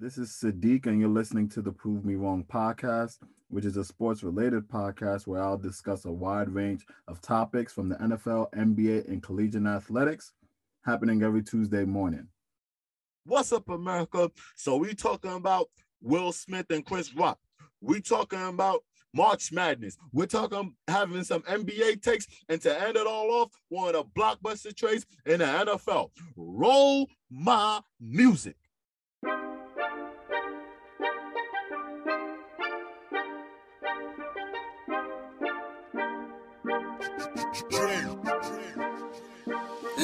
This is Siddiq, and you're listening to the Prove Me Wrong podcast, which is a sports related podcast where I'll discuss a wide range of topics from the NFL, NBA, and collegiate athletics happening every Tuesday morning. What's up, America? So, we talking about Will Smith and Chris Rock. We talking about March Madness. We're talking having some NBA takes, and to end it all off, one of the blockbuster trades in the NFL. Roll my music.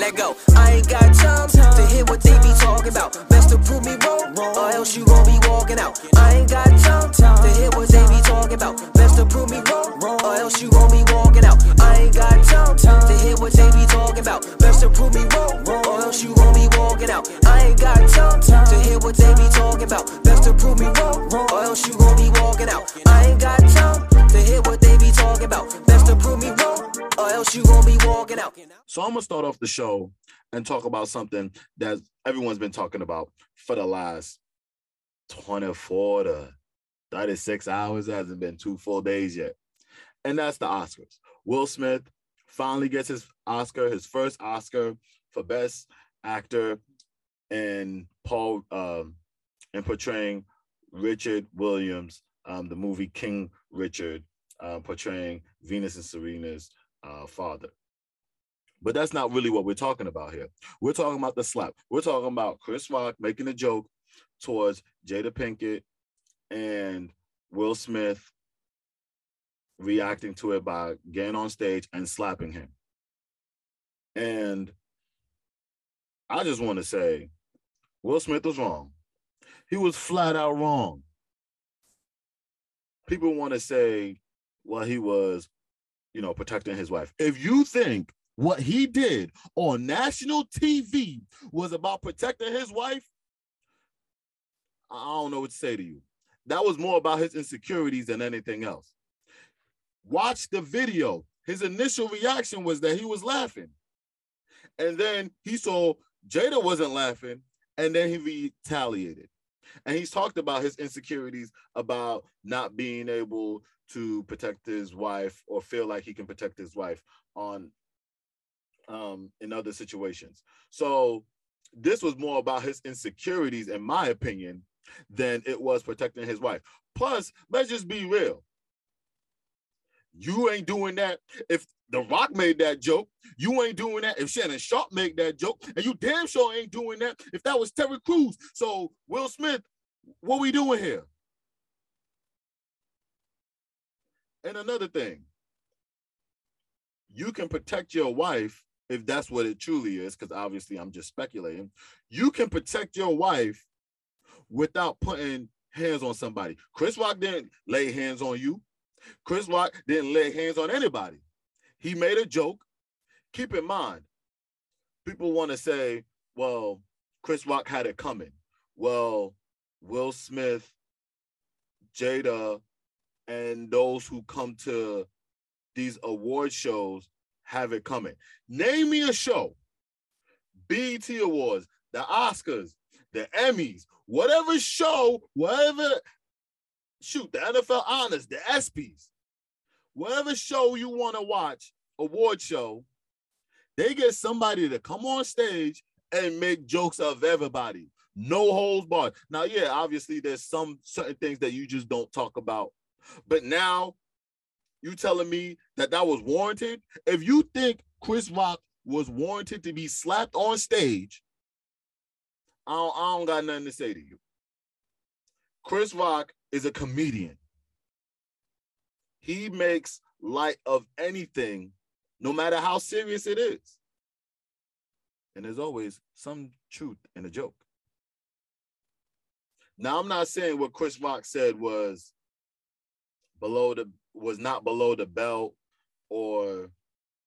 Let go. I ain't got time to hear what they be talking about. Best to prove me wrong, or else you gon' be walking out. I ain't got time to hear what they be talking about. Best to prove me wrong, or else you gon' be walking out. I ain't got time to hear what they be talking about. Best to prove me wrong, or else you gon' be walking out. I ain't got time So I'm gonna start off the show and talk about something that everyone's been talking about for the last 24 to 36 hours. It hasn't been two full days yet. And that's the Oscars. Will Smith finally gets his Oscar, his first Oscar for Best Actor in Paul um in portraying Richard Williams, um, the movie King Richard, uh, portraying Venus and Serena's uh, father. But that's not really what we're talking about here. We're talking about the slap. We're talking about Chris Rock making a joke towards Jada Pinkett and Will Smith reacting to it by getting on stage and slapping him. And I just want to say, Will Smith was wrong. He was flat out wrong. People want to say, well, he was, you know, protecting his wife. If you think what he did on national TV was about protecting his wife, I don't know what to say to you. That was more about his insecurities than anything else. Watch the video. His initial reaction was that he was laughing. And then he saw Jada wasn't laughing, and then he retaliated. And he's talked about his insecurities about not being able to protect his wife or feel like he can protect his wife on um, in other situations. So this was more about his insecurities, in my opinion, than it was protecting his wife. Plus, let's just be real. You ain't doing that. If The Rock made that joke, you ain't doing that. If Shannon Sharpe made that joke, and you damn sure ain't doing that if that was Terry Crews. So Will Smith, what we doing here? And another thing, you can protect your wife if that's what it truly is, because obviously I'm just speculating. You can protect your wife without putting hands on somebody. Chris Rock didn't lay hands on you. Chris Rock didn't lay hands on anybody. He made a joke. Keep in mind, people want to say, well, Chris Rock had it coming. Well, Will Smith, Jada, and those who come to these award shows have it coming. Name me a show, BET Awards, the Oscars, the Emmys, whatever show, whatever, shoot, the NFL Honors, the ESPYs, whatever show you want to watch, award show, they get somebody to come on stage and make jokes of everybody. No holds barred. Now, yeah, obviously there's some certain things that you just don't talk about. But now you telling me that that was warranted? If you think Chris Rock was warranted to be slapped on stage, I don't, I don't got nothing to say to you. Chris Rock is a comedian. He makes light of anything, no matter how serious it is. And there's always some truth in a joke. Now, I'm not saying what Chris Rock said was below the was not below the belt or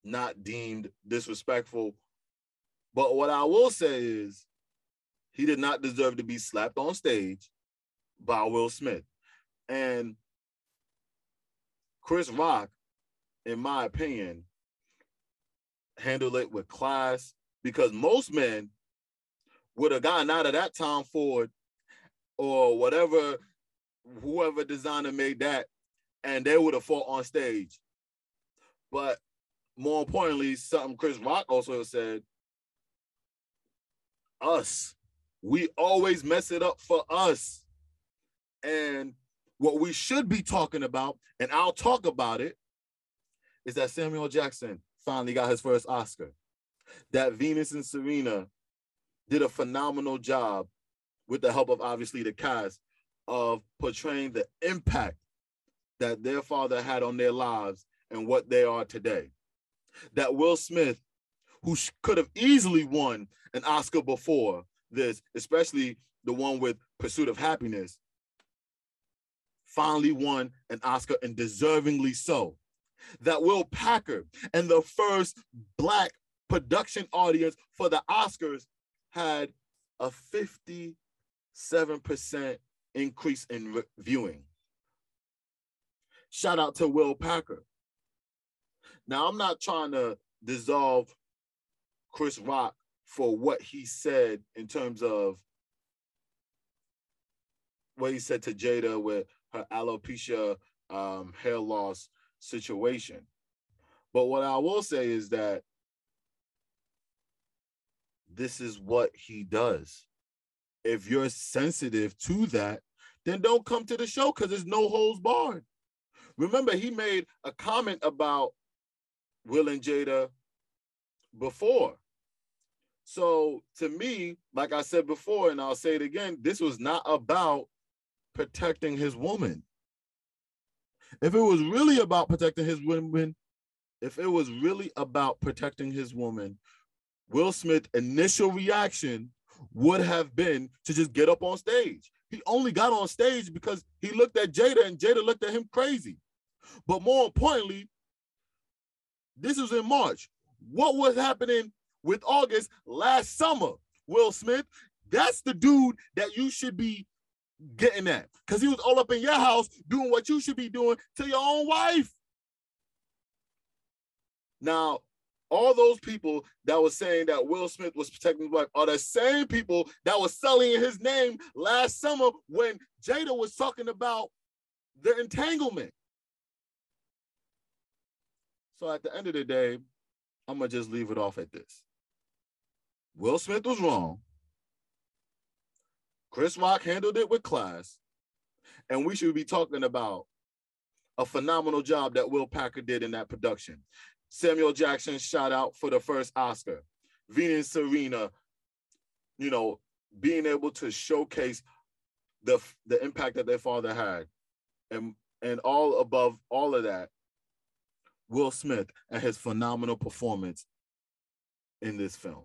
not deemed disrespectful. But what I will say is he did not deserve to be slapped on stage by Will Smith. And Chris Rock, in my opinion, handled it with class because most men would have gotten out of that Tom Ford or whatever, whoever designer made that, and they would have fought on stage. But more importantly, something Chris Rock also said, us. We always mess it up for us. And what we should be talking about, and I'll talk about it, is that Samuel Jackson finally got his first Oscar. That Venus and Serena did a phenomenal job with the help of obviously the cast of portraying the impact that their father had on their lives and what they are today. That Will Smith, who could have easily won an Oscar before this, especially the one with Pursuit of Happiness, finally won an Oscar and deservingly so. That Will Packer and the first Black production audience for the Oscars had a 57% increase in re- viewing. Shout out to Will Packer. Now, I'm not trying to dissolve Chris Rock for what he said in terms of what he said to Jada with her alopecia um, hair loss situation. But what I will say is that this is what he does. If you're sensitive to that, then don't come to the show because there's no holes barred. Remember, he made a comment about Will and Jada before. So to me, like I said before, and I'll say it again, this was not about protecting his woman. If it was really about protecting his woman, if it was really about protecting his woman, Will Smith initial reaction would have been to just get up on stage. He only got on stage because he looked at Jada and Jada looked at him crazy. But more importantly, this was in March. What was happening with August last summer? Will Smith, that's the dude that you should be getting at because he was all up in your house doing what you should be doing to your own wife. Now, all those people that was saying that Will Smith was protecting his wife are the same people that was selling his name last summer when Jada was talking about the entanglement. So at the end of the day, I'm gonna just leave it off at this. Will Smith was wrong. Chris Rock handled it with class. And we should be talking about a phenomenal job that Will Packer did in that production. Samuel Jackson shout out for the first Oscar. Venus Serena, you know, being able to showcase the the impact that their father had, and and all above all of that, Will Smith and his phenomenal performance in this film.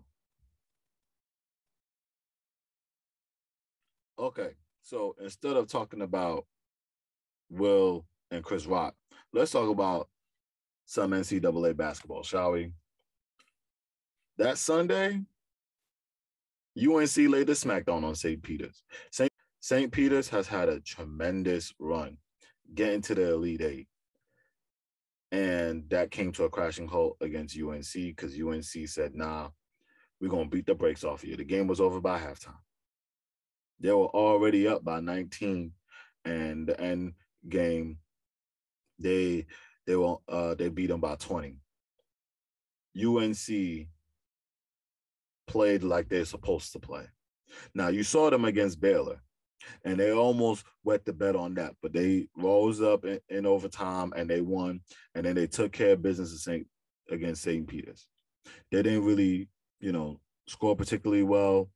Okay, so instead of talking about Will and Chris Rock, let's talk about some NCAA basketball, shall we? That Sunday, UNC laid the smackdown on St. Peter's. St. St. Peter's has had a tremendous run getting to the Elite Eight. And that came to a crashing halt against UNC because UNC said, nah, we're going to beat the brakes off you. The game was over by halftime. They were already up by 19. And the end game, they they were uh they beat them by 20. UNC played like they're supposed to play. Now you saw them against Baylor, and they almost wet the bet on that, but they rose up in, in overtime and they won, and then they took care of business Saint, against St. Peter's. They didn't really, you know, score particularly well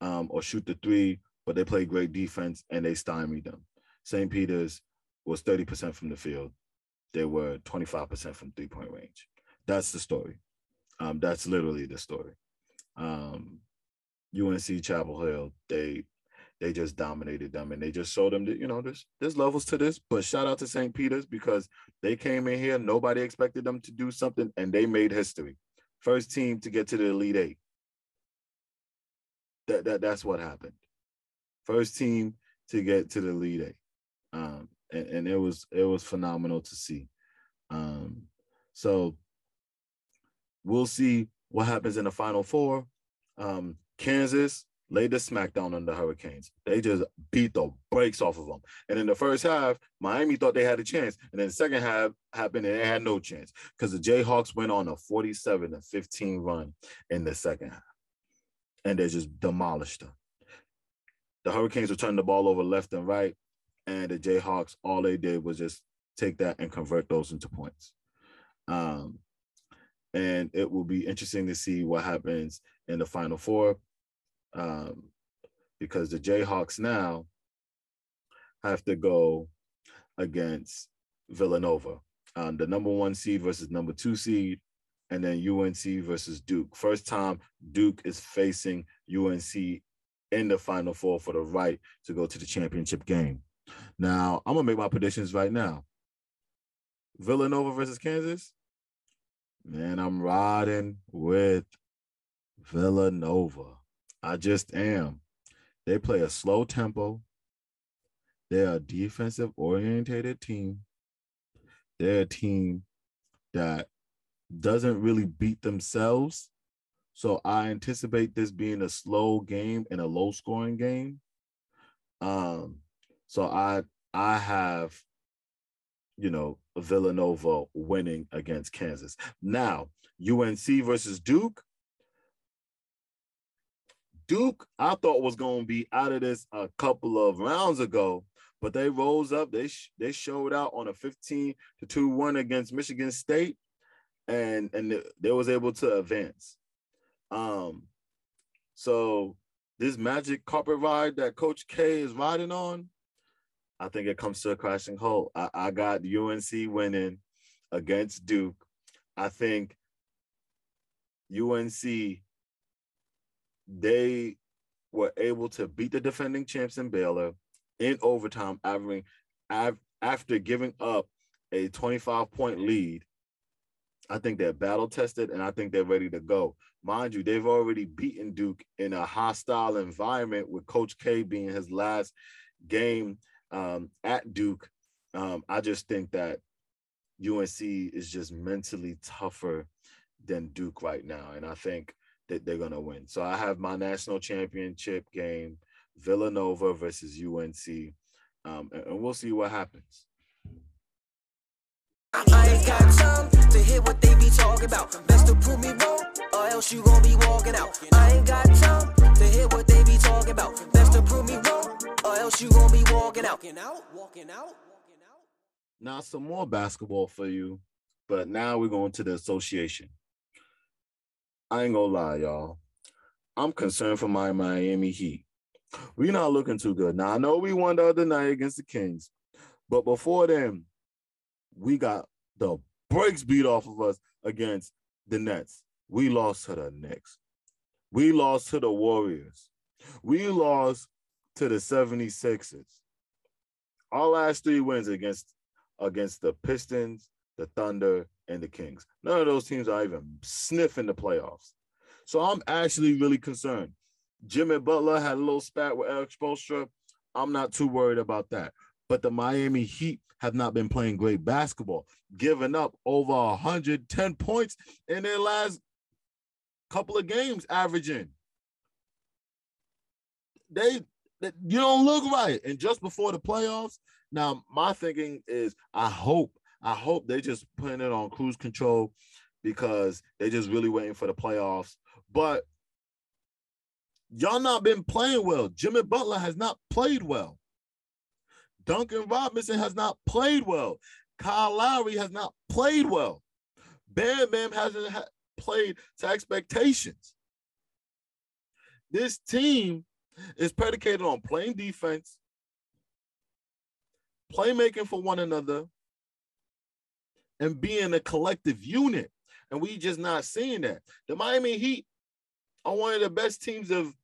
um, or shoot the three, but they played great defense and they stymied them. St. Peter's was 30% from the field they were 25% from three point range. That's the story. Um, that's literally the story. Um, UNC Chapel Hill, they they just dominated them and they just showed them that you know there's there's levels to this. But shout out to St. Peter's because they came in here, nobody expected them to do something, and they made history. First team to get to the Elite Eight. That, that that's what happened. First team to get to the Elite Eight. Um, and, and it was it was phenomenal to see. Um, so we'll see what happens in the final four. Um, Kansas laid the smackdown on the Hurricanes. They just beat the brakes off of them. And in the first half, Miami thought they had a chance. And then the second half happened and they had no chance because the Jayhawks went on a 47 to 15 run in the second half. And they just demolished them. The Hurricanes were turning the ball over left and right. And the Jayhawks, all they did was just take that and convert those into points. Um, and it will be interesting to see what happens in the final four um, because the Jayhawks now have to go against Villanova, um, the number one seed versus number two seed, and then UNC versus Duke. First time Duke is facing UNC in the final four for the right to go to the championship game. Now, I'm gonna make my predictions right now. Villanova versus Kansas. Man, I'm riding with Villanova. I just am. They play a slow tempo. They're a defensive orientated team. They're a team that doesn't really beat themselves. So I anticipate this being a slow game and a low scoring game. Um, so I I have, you know, Villanova winning against Kansas. Now, UNC versus Duke. Duke, I thought was going to be out of this a couple of rounds ago, but they rose up. They sh- they showed out on a 15 to 2 1 against Michigan State, and and they was able to advance. Um, so this magic carpet ride that Coach K is riding on, I think it comes to a crashing halt. I, I got UNC winning against Duke. I think UNC they were able to beat the defending champs in Baylor in overtime, averaging after giving up a 25 point lead. I think they're battle tested and I think they're ready to go. Mind you, they've already beaten Duke in a hostile environment with Coach K being his last game um, at Duke. Um, I just think that UNC is just mentally tougher than Duke right now. And I think they're gonna win. So I have my national championship game, Villanova versus UNC, um, and, and, we'll see what happens. I ain't got time to hear what they be talking about. Best to prove me wrong, or else you gonna be walking out. I ain't got time to hear what they be talking about. Best to prove me wrong, or else you gonna be walking out. Walking out, walking out. Now some more basketball for you, but now we're going to the association. I ain't gonna lie, y'all. I'm concerned for my Miami Heat. We're not looking too good. Now I know we won the other night against the Kings, but before then, we got the brakes beat off of us against the Nets. We lost to the Knicks. We lost to the Warriors. We lost to the 76ers. Our last three wins against against the Pistons, the Thunder, and the Kings. None of those teams are even sniffing the playoffs. So I'm actually really concerned. Jimmy Butler had a little spat with Erik Spoelstra. I'm not too worried about that. But the Miami Heat have not been playing great basketball, giving up over 110 points in their last couple of games, averaging. They, they you don't look right. And just before the playoffs, now my thinking is I hope I hope they just putting it on cruise control because they just really waiting for the playoffs. But y'all not been playing well. Jimmy Butler has not played well. Duncan Robinson has not played well. Kyle Lowry has not played well. Bam Bam hasn't ha- played to expectations. This team is predicated on playing defense, playmaking for one another, and being a collective unit. And we just not seeing that. The Miami Heat are one of the best teams of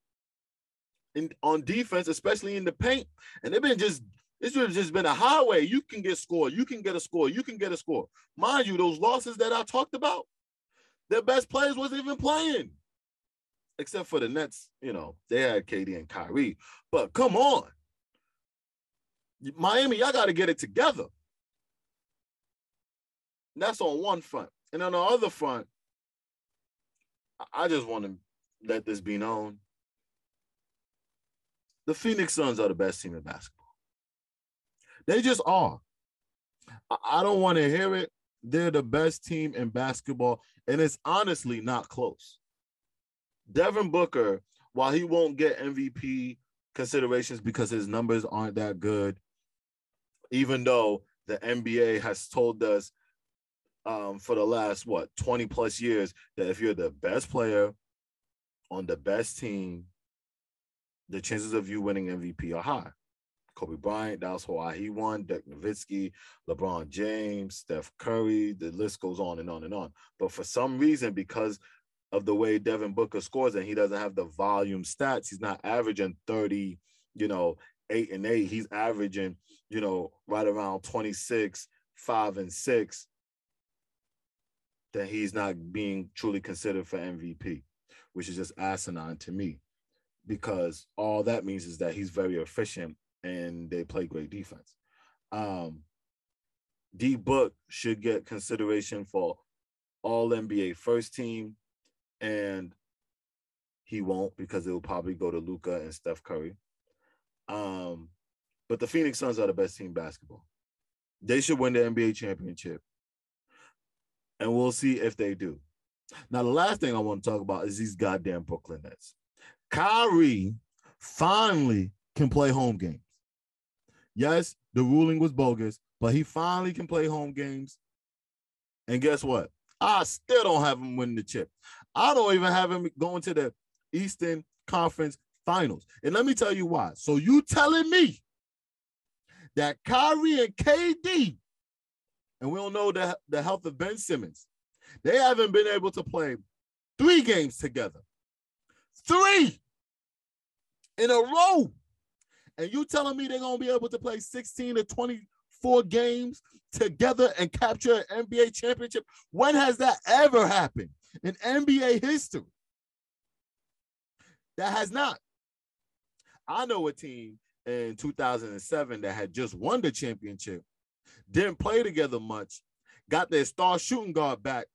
in on defense, especially in the paint. And they've been just it's just been a highway. You can get score, you can get a score, you can get a score. Mind you, those losses that I talked about, their best players wasn't even playing. Except for the Nets, you know, they had KD and Kyrie. But come on. Miami, y'all got to get it together. That's on one front. And on the other front, I just want to let this be known. the Phoenix Suns are the best team in basketball. They just are. I don't want to hear it. They're the best team in basketball, and it's honestly not close. Devin Booker, while he won't get MVP considerations because his numbers aren't that good, even though the NBA has told us um, for the last what 20 plus years that if you're the best player on the best team, the chances of you winning MVP are high. Kobe Bryant, that was why he won. Dirk Nowitzki, LeBron James, Steph Curry, the list goes on and on and on. But for some reason, because of the way Devin Booker scores and he doesn't have the volume stats, he's not averaging 30, you know, eight and eight. He's averaging, you know, right around 26, five and six. That he's not being truly considered for MVP, which is just asinine to me because all that means is that he's very efficient and they play great defense. Um, D Book should get consideration for all NBA first team, and he won't because it will probably go to Luka and Steph Curry. Um, but the Phoenix Suns are the best team basketball. They should win the NBA championship. And we'll see if they do. Now, the last thing I want to talk about is these goddamn Brooklyn Nets. Kyrie finally can play home games. Yes, the ruling was bogus, but he finally can play home games. And guess what? I still don't have him winning the chip. I don't even have him going to the Eastern Conference Finals. And let me tell you why. So you telling me that Kyrie and KD, and we don't know the, the health of Ben Simmons, they haven't been able to play three games together. Three in a row. And you telling me they're gonna be able to play 16 to 24 games together and capture an NBA championship? When has that ever happened in NBA history? That has not. I know a team in 2007 that had just won the championship, didn't play together much, got their star shooting guard back,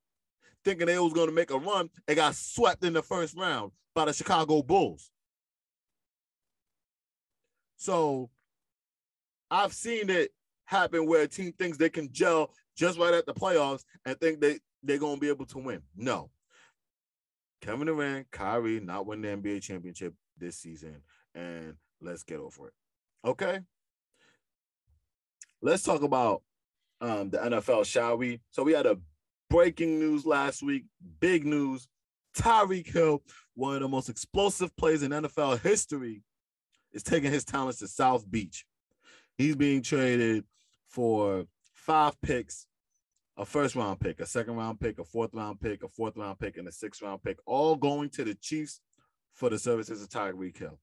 thinking they was going to make a run, and got swept in the first round by the Chicago Bulls. So I've seen it happen where a team thinks they can gel just right at the playoffs and think they, they're going to be able to win. No. Kevin Durant, Kyrie not win the NBA championship this season, and let's get over it. Okay. Let's talk about um, the NFL, shall we? So we had a breaking news last week, big news. Tyreek Hill, one of the most explosive plays in NFL history, is taking his talents to South Beach. He's being traded for five picks, a first round pick, a second round pick, a fourth round pick, a fourth round pick, and a sixth round pick, all going to the Chiefs for the services of Tyreek Hill.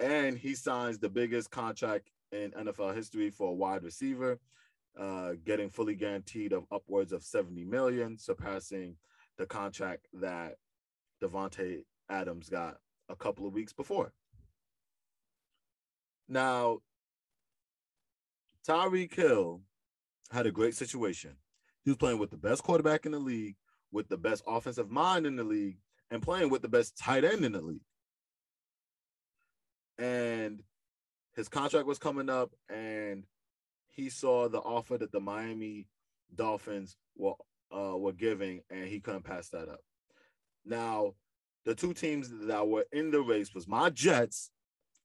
And he signs the biggest contract in NFL history for a wide receiver, uh, getting fully guaranteed of upwards of 70 million, surpassing the contract that Davante Adams got a couple of weeks before. Now, Tyreek Hill had a great situation. He was playing with the best quarterback in the league, with the best offensive mind in the league, and playing with the best tight end in the league. And his contract was coming up, and he saw the offer that the Miami Dolphins were uh, were giving, and he couldn't pass that up. Now, the two teams that were in the race was my Jets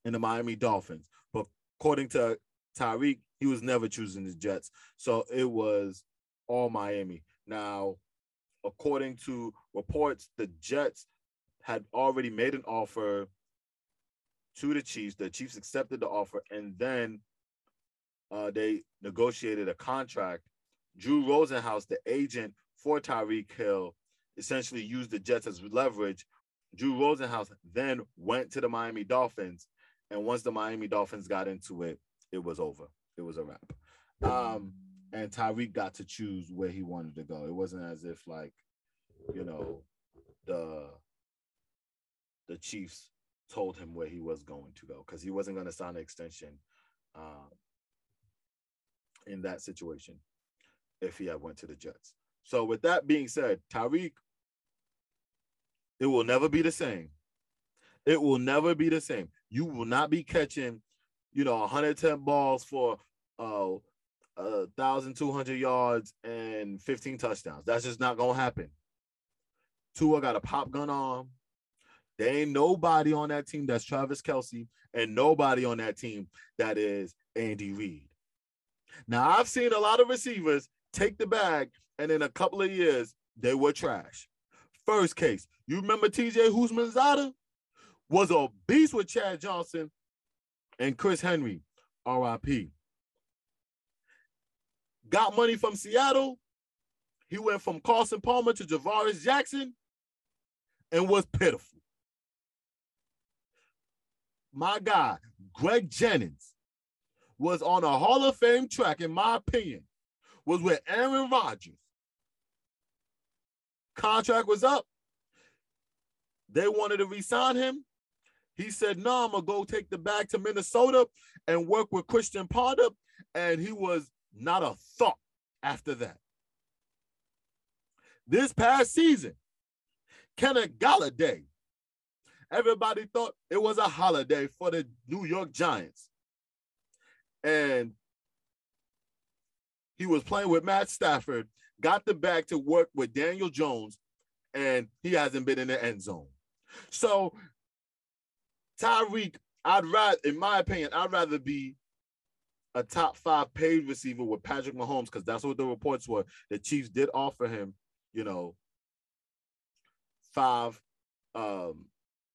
and the Miami Dolphins. But according to Tyreek, he was never choosing the Jets. So it was all Miami. Now, according to reports, the Jets had already made an offer to the Chiefs. The Chiefs accepted the offer, and then uh, they negotiated a contract. Drew Rosenhaus, the agent for Tyreek Hill, essentially used the Jets as leverage. Drew Rosenhaus then went to the Miami Dolphins and once the Miami Dolphins got into it, it was over. It was a wrap. Um, and Tyreek got to choose where he wanted to go. It wasn't as if like, you know, the the Chiefs told him where he was going to go because he wasn't going to sign an extension um, in that situation if he had went to the Jets. So with that being said, Tyreek, it will never be the same. It will never be the same. you will not be catching, you know, 110 balls for uh, uh 1,200 yards and 15 touchdowns. That's just not gonna happen. Tua got a pop gun arm. There ain't nobody on that team that's Travis Kelce and nobody on that team that is Andy Reid. Now, I've seen a lot of receivers take the bag, and in a couple of years, they were trash. First case, you remember TJ Houshmandzadeh was a beast with Chad Johnson and Chris Henry, RIP. Got money from Seattle. He went from Carson Palmer to Tarvaris Jackson and was pitiful. My guy, Greg Jennings, was on a Hall of Fame track, in my opinion, was with Aaron Rodgers. Contract was up. They wanted to resign him. He said, No, I'm gonna go take the bag to Minnesota and work with Christian Ponder. And he was not a thought after that. This past season, Kenneth Golladay, everybody thought it was a holiday for the New York Giants. And he was playing with Matt Stafford, got the bag to work with Daniel Jones, and he hasn't been in the end zone. So Tyreek, I'd rather, in my opinion, I'd rather be a top five paid receiver with Patrick Mahomes because that's what the reports were. The Chiefs did offer him, you know, five. Um,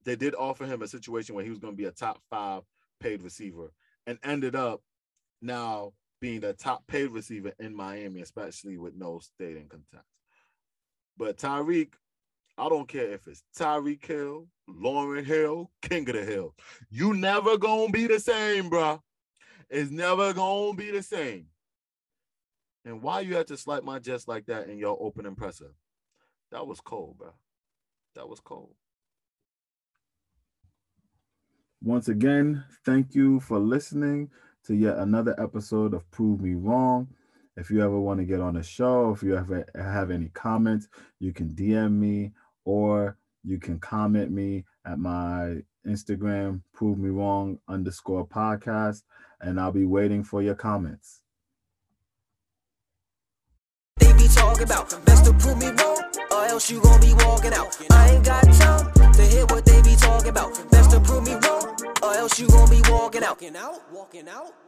they did offer him a situation where he was going to be a top five paid receiver and ended up now being the top paid receiver in Miami, especially with no state in contest. But Tyreek, I don't care if it's Tyreek Hill, Lauryn Hill, King of the Hill. You never gonna be the same, bro. It's never gonna be the same. And why you had to slight my jets like that in your opening presser? That was cold, bro. That was cold. Once again, thank you for listening to yet another episode of Prove Me Wrong. If you ever want to get on the show, if you ever have any comments, you can DM me or you can comment me at my Instagram, prove me wrong underscore podcast, and I'll be waiting for your comments. They be talking about best to prove me wrong, or else you gon' be walking out. I ain't got time to hear what they be talking about. Best to prove me wrong, or else you gon' be walking out. Walking out, walking out.